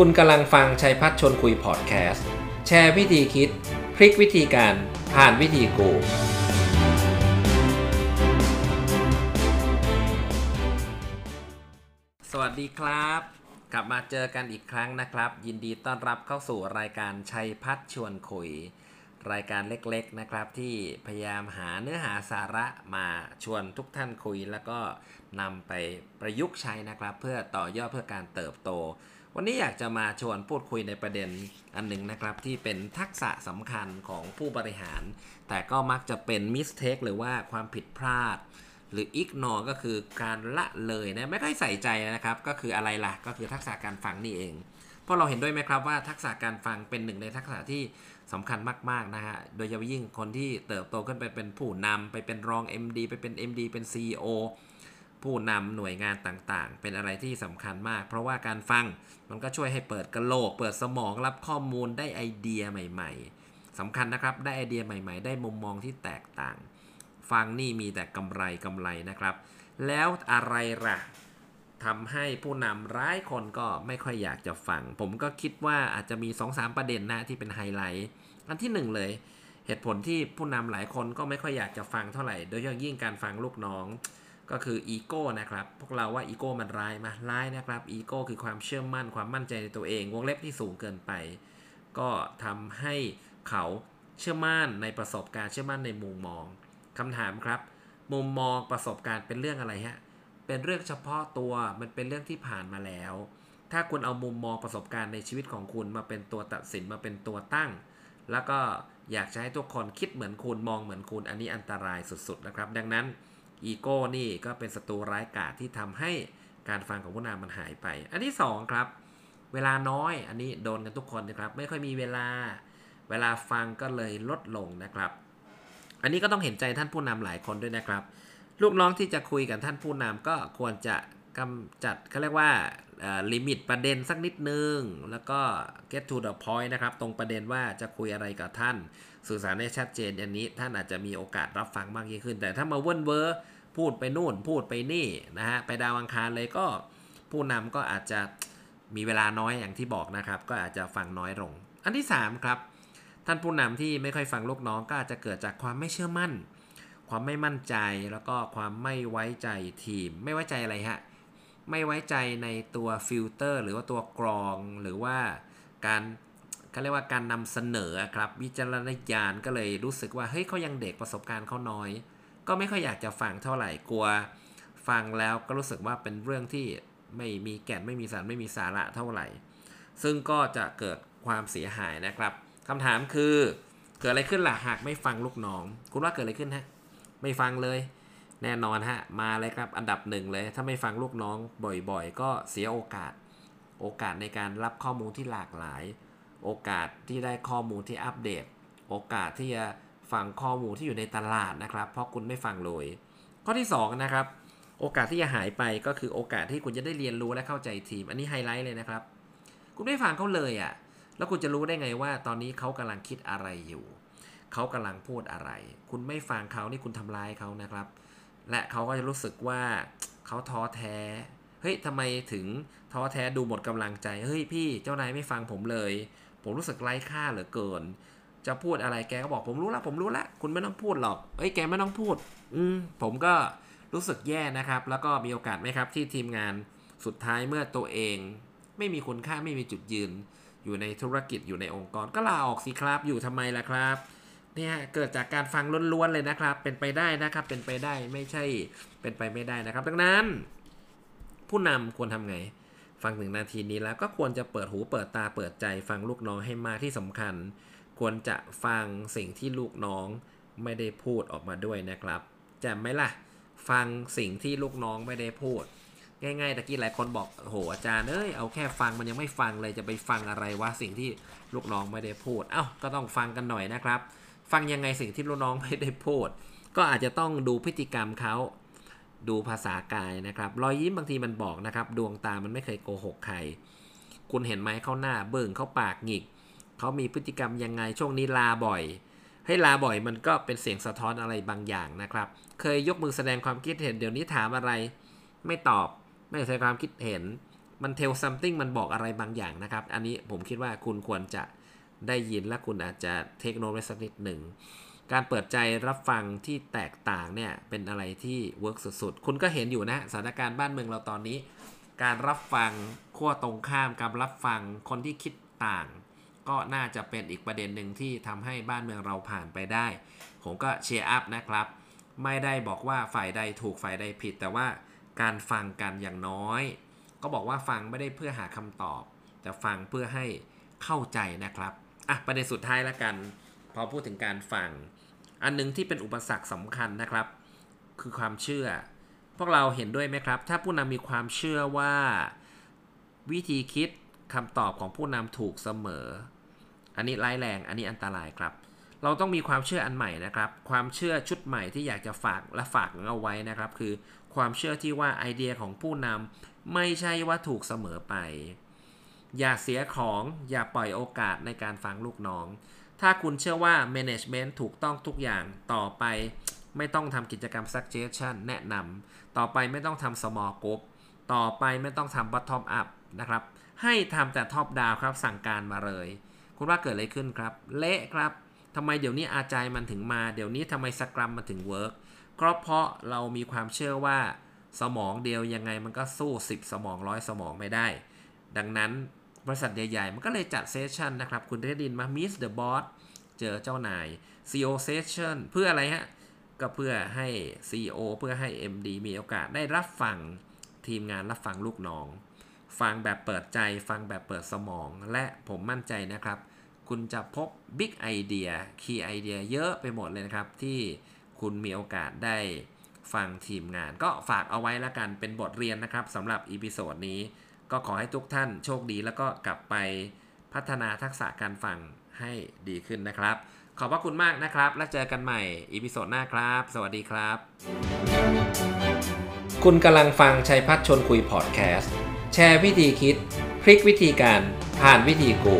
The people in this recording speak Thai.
คุณกำลังฟังชัยพัฒชนคุยพอดแคสต์ แชร์วิธีคิด พลิกวิธีการผ่านวิธีกู สวัสดีครับ กลับมาเจอกันอีกครั้งนะครับ ยินดีต้อนรับเข้าสู่รายการชัยพัฒชวนคุย รายการเล็กๆนะครับที่พยายามหาเนื้อหาสาระมาชวนทุกท่านคุย แล้วก็นำไปประยุกต์ใช้นะครับ เพื่อต่อยอดเพื่อการเติบโต วันนี้อยากจะมาชวนพูดคุยในประเด็นอันหนึ่งนะครับที่เป็นทักษะสำคัญของผู้บริหาร แต่ก็มักจะเป็นมิสเทคหรือว่าความผิดพลาด หรือ ignore ก็คือการละเลยนะไม่ค่อยใส่ใจนะครับ ก็คืออะไรล่ะ ก็คือทักษะการฟังนี่เองเพราะเราเห็นด้วยไหมครับว่าทักษะการฟังเป็นหนึ่งในทักษะที่สำคัญมากๆนะฮะ โดยเฉพาะยิ่งคนที่เติบโตขึ้นไปเป็นผู้นำไปเป็นรอง MD ไปเป็น MD เป็น CEO ผู้นำหน่วยงานต่างๆ เป็นอะไรที่สำคัญมาก เพราะว่าการฟังมันก็ช่วยให้เปิดกระโหลก เปิดสมองรับข้อมูลได้ไอเดียใหม่ ๆสำคัญนะครับได้ไอเดียใหม่ ๆ ได้มุมมองที่แตกต่าง ฟังนี่มีแต่กำไรกำไรนะครับ แล้วอะไรล่ะทำให้ผู้นำร้ายคนก็ไม่ค่อยอยากจะฟัง ผมก็คิดว่าอาจจะมี 2-3 ประเด็นนะที่เป็นไฮไลท์อันที่หนึ่งเลยเหตุผลที่ผู้นำหลายคนก็ไม่ค่อยอยากจะฟังเท่าไหร่ โดยเฉพาะยิ่งการฟังลูกน้อง ก็คืออีโก้นะครับ พวกเราว่าอีโก้มันร้ายมาร้ายนะครับ อีโก้คือความเชื่อมั่น ความมั่นใจในตัวเอง วงเล็บที่สูงเกินไป ก็ทำให้เขาเชื่อมั่นในประสบการณ์ เชื่อมั่นในมุมมองคำถามครับ มุมมองประสบการณ์เป็นเรื่องอะไรฮะ เป็นเรื่องเฉพาะตัว มันเป็นเรื่องที่ผ่านมาแล้ว ถ้าคุณเอามุมมองประสบการณ์ในชีวิตของคุณมาเป็นตัวตัดสินมาเป็นตัวตั้ง แล้วก็อยากจะให้ทุกคนคิดเหมือนคุณ มองเหมือนคุณ อันนี้อันตรายสุดๆนะครับ ดังนั้น อีโก้นี่ก็เป็นศัตรูร้ายกาจที่ทำให้การฟังของผู้นำมันหายไป อันที่ 2 ครับ เวลาน้อยอันนี้โดนกันทุกคนนะครับ ไม่ค่อยมีเวลาเวลาฟังก็เลยลดลงนะครับ อันนี้ก็ต้องเห็นใจท่านผู้นำหลายคนด้วยนะครับ ลูกน้องที่จะคุยกับท่านผู้นำก็ควรจะกำจัดเขาเรียกว่า ลิมิตประเด็นสักนิดนึง แล้วก็ get to the point นะครับ ตรงประเด็นว่าจะคุยอะไรกับท่าน สื่อสารให้ชัดเจนอันนี้ท่านอาจจะมีโอกาสรับฟังมากยิ่งขึ้น แต่ถ้ามาเวิ่นเว้อพูดไปนู่น พูดไปนี่นะฮะ ไปดาวอังคารเลยก็ผู้นำก็อาจจะมีเวลาน้อยอย่างที่บอกนะครับ ก็อาจจะฟังน้อยลง อันที่ 3 ครับ ท่านผู้นำที่ไม่ค่อยฟังลูกน้องก็อาจจะเกิดจากความไม่เชื่อมั่น ความไม่มั่นใจแล้วก็ความไม่ไว้ใจทีม ไม่ไว้ใจอะไรฮะ ไม่ไว้ใจในตัวฟิลเตอร์หรือว่าตัวกรองหรือว่าการเขาเรียกว่าการนำเสนอครับวิจารณญาณก็เลยรู้สึกว่าเฮ้ยเขายังเด็กประสบการณ์เขาน้อย ก็ไม่ค่อยอยากจะฟังเท่าไหร่กลัว ฟังแล้วก็รู้สึกว่าเป็นเรื่องที่ไม่มีแก่นไม่มีสารไม่มีสาระเท่าไหร่ ซึ่งก็จะเกิดความเสียหายนะครับคำถามคือเกิดอะไรขึ้นล่ะหากไม่ฟังลูกน้อง คุณว่าเกิดอะไรขึ้นฮะไม่ฟังเลย แน่นอนฮะ มาเลยครับอันดับหนึ่งเลย ถ้าไม่ฟังลูกน้องบ่อยๆ ก็เสียโอกาส โอกาสในการรับข้อมูลที่หลากหลาย โอกาสที่ได้ข้อมูลที่อัปเดต โอกาสที่จะฟังข้อมูลที่อยู่ในตลาดนะครับ เพราะคุณไม่ฟังเลย ข้อที่ 2 นะครับ โอกาสที่จะหายไปก็คือโอกาสที่คุณจะได้เรียนรู้และเข้าใจทีม อันนี้ไฮไลท์เลยนะครับ คุณไม่ฟังเขาเลยอะ่ะ แล้วคุณจะรู้ได้ไงว่า ตอนนี้เขากำลังคิดอะไรอยู่ เขากำลังพูดอะไร คุณไม่ฟังเขานี่คุณทำร้ายเขานะครับ และเขาก็จะรู้สึกว่าเขาท้อแท้ เฮ้ยทำไมถึงท้อแท้ดูหมดกำลังใจ เฮ้ยพี่เจ้านายไม่ฟังผมเลย ผมรู้สึกไร้ค่าเหลือเกิน จะพูดอะไรแกก็บอกผมรู้ล้วผมรู้ล้วคุณไม่ต้องพูดหรอกเอ้ยแกไม่ต้องพูด อืมผมก็รู้สึกแย่นะครับ แล้วก็มีโอกาสไหมครับที่ทีมงานสุดท้ายเมื่อตัวเอง ไม่มีคุณค่าไม่มีจุดยืน อยู่ในธุรกิจอยู่ในองค์กร ก็ลาออกสิครับอยู่ทำไมล่ะครับ เนี่ยเกิดจากการฟังล้วนๆเลยนะครับ เป็นไปได้นะครับ เป็นไปได้ไม่ใช่เป็นไปไม่ได้นะครับ ดังนั้น ผู้นำควรทำไง ฟังถึงนาทีนี้แล้วก็ควรจะเปิดหูเปิดตาเปิดใจ ฟังลูกน้องให้มากที่สำคัญ ควรจะฟังสิ่งที่ลูกน้องไม่ได้พูดออกมาด้วยนะครับแจ่มไหมล่ะ ฟังสิ่งที่ลูกน้องไม่ได้พูด ง่ายๆตะกี้หลายคนบอกโหอาจารย์เอ้ยเอาแค่ฟังมันยังไม่ฟังเลยจะไปฟังอะไรวะสิ่งที่ลูกน้องไม่ได้พูด เอ้าก็ต้องฟังกันหน่อยนะครับ ฟังยังไงสิ่งที่ลูกน้องไม่ได้พูด ก็อาจจะต้องดูพฤติกรรมเขาดูภาษากายนะครับ รอยยิ้มบางทีมันบอกนะครับ ดวงตามันไม่เคยโกหกใคร คุณเห็นไหมเขาหน้าเบิ่งเขาปากหงิก เขามีพฤติกรรมยังไงช่วงนี้ลาบ่อย ให้ลาบ่อยมันก็เป็นเสียงสะท้อนอะไรบางอย่างนะครับ เคยยกมือแสดงความคิดเห็นเดี๋ยวนี้ถามอะไร ไม่ตอบ ไม่แสดงความคิดเห็น มัน tell something มันบอกอะไรบางอย่างนะครับ อันนี้ผมคิดว่าคุณควรจะ ได้ยินและคุณอาจจะ take note ไว้สักนิดหนึ่ง การเปิดใจรับฟังที่แตกต่างเนี่ยเป็นอะไรที่ work สุดๆ คุณก็เห็นอยู่นะสถานการณ์บ้านเมืองเราตอนนี้ การรับฟังขั้วตรงข้ามการรับฟังคนที่คิดต่าง ก็น่าจะเป็นอีกประเด็นหนึ่งที่ทำให้บ้านเมืองเราผ่านไปได้ ผมก็ cheer up นะครับ ไม่ได้บอกว่าฝ่ายใดถูกฝ่ายใดผิด แต่ว่าการฟังกันอย่างน้อย ก็บอกว่าฟังไม่ได้เพื่อหาคำตอบ แต่ฟังเพื่อให้เข้าใจนะครับ อะประเด็นสุดท้ายแล้วกัน พอพูดถึงการฟัง อันหนึงที่เป็นอุปสรรคสำคัญนะครับ คือความเชื่อ พวกเราเห็นด้วยไหมครับ ถ้าผู้นำมีความเชื่อว่า วิธีคิดคำตอบของผู้นำถูกเสมอ อันนี้ร้ายแรง อันนี้อันตรายครับ เราต้องมีความเชื่ออันใหม่นะครับ ความเชื่อชุดใหม่ที่อยากจะฝากและฝากเอาไว้นะครับ คือความเชื่อที่ว่าไอเดียของผู้นำไม่ใช่ว่าถูกเสมอไป อย่าเสียของ อย่าปล่อยโอกาสในการฟังลูกน้อง ถ้าคุณเชื่อว่า management ถูกต้องทุกอย่างต่อไปไม่ต้องทำกิจกรรม suggestion แนะนำต่อไปไม่ต้องทำ small group ต่อไปไม่ต้องทำ bottom up นะครับ ให้ทำแต่ top down ครับสั่งการมาเลย คุณว่าเกิดอะไรขึ้นครับ เละครับทำไมเดี๋ยวนี้อาจายมันถึงมา เดี๋ยวนี้ทำไมสกรัมมันถึงเวิร์กก็เพราะเรามีความเชื่อว่า สมองเดียวยังไงมันก็สู้ 10 สมองร้อยสมองไม่ได้ ดังนั้น บริษัทใหญ่ๆ มันก็เลยจัดเซสชันนะครับ คุณได้ดินมา Miss the Boss เจอเจ้านาย CEO Session เพื่ออะไรฮะ ก็เพื่อให้ CEO เพื่อให้ MD มีโอกาสได้รับฟังทีมงานรับฟังลูกน้อง ฟังแบบเปิดใจ ฟังแบบเปิดสมอง และผมมั่นใจนะครับ คุณจะพบbig idea key idea เยอะไปหมดเลยนะครับ ที่คุณมีโอกาสได้ฟังทีมงาน ก็ฝากเอาไว้แล้วกันเป็นบทเรียนนะครับสำหรับ episode นี้ ก็ขอให้ทุกท่านโชคดีแล้วก็กลับไปพัฒนาทักษะการฟังให้ดีขึ้นนะครับ ขอบพระคุณมากนะครับ แล้วเจอกันใหม่ episode หน้าครับ สวัสดีครับ คุณกำลังฟังชัยพัชร์ชวนคุยพอดแคสต์ แชร์วิธีคิด พลิกวิธีการผ่านวิธีกู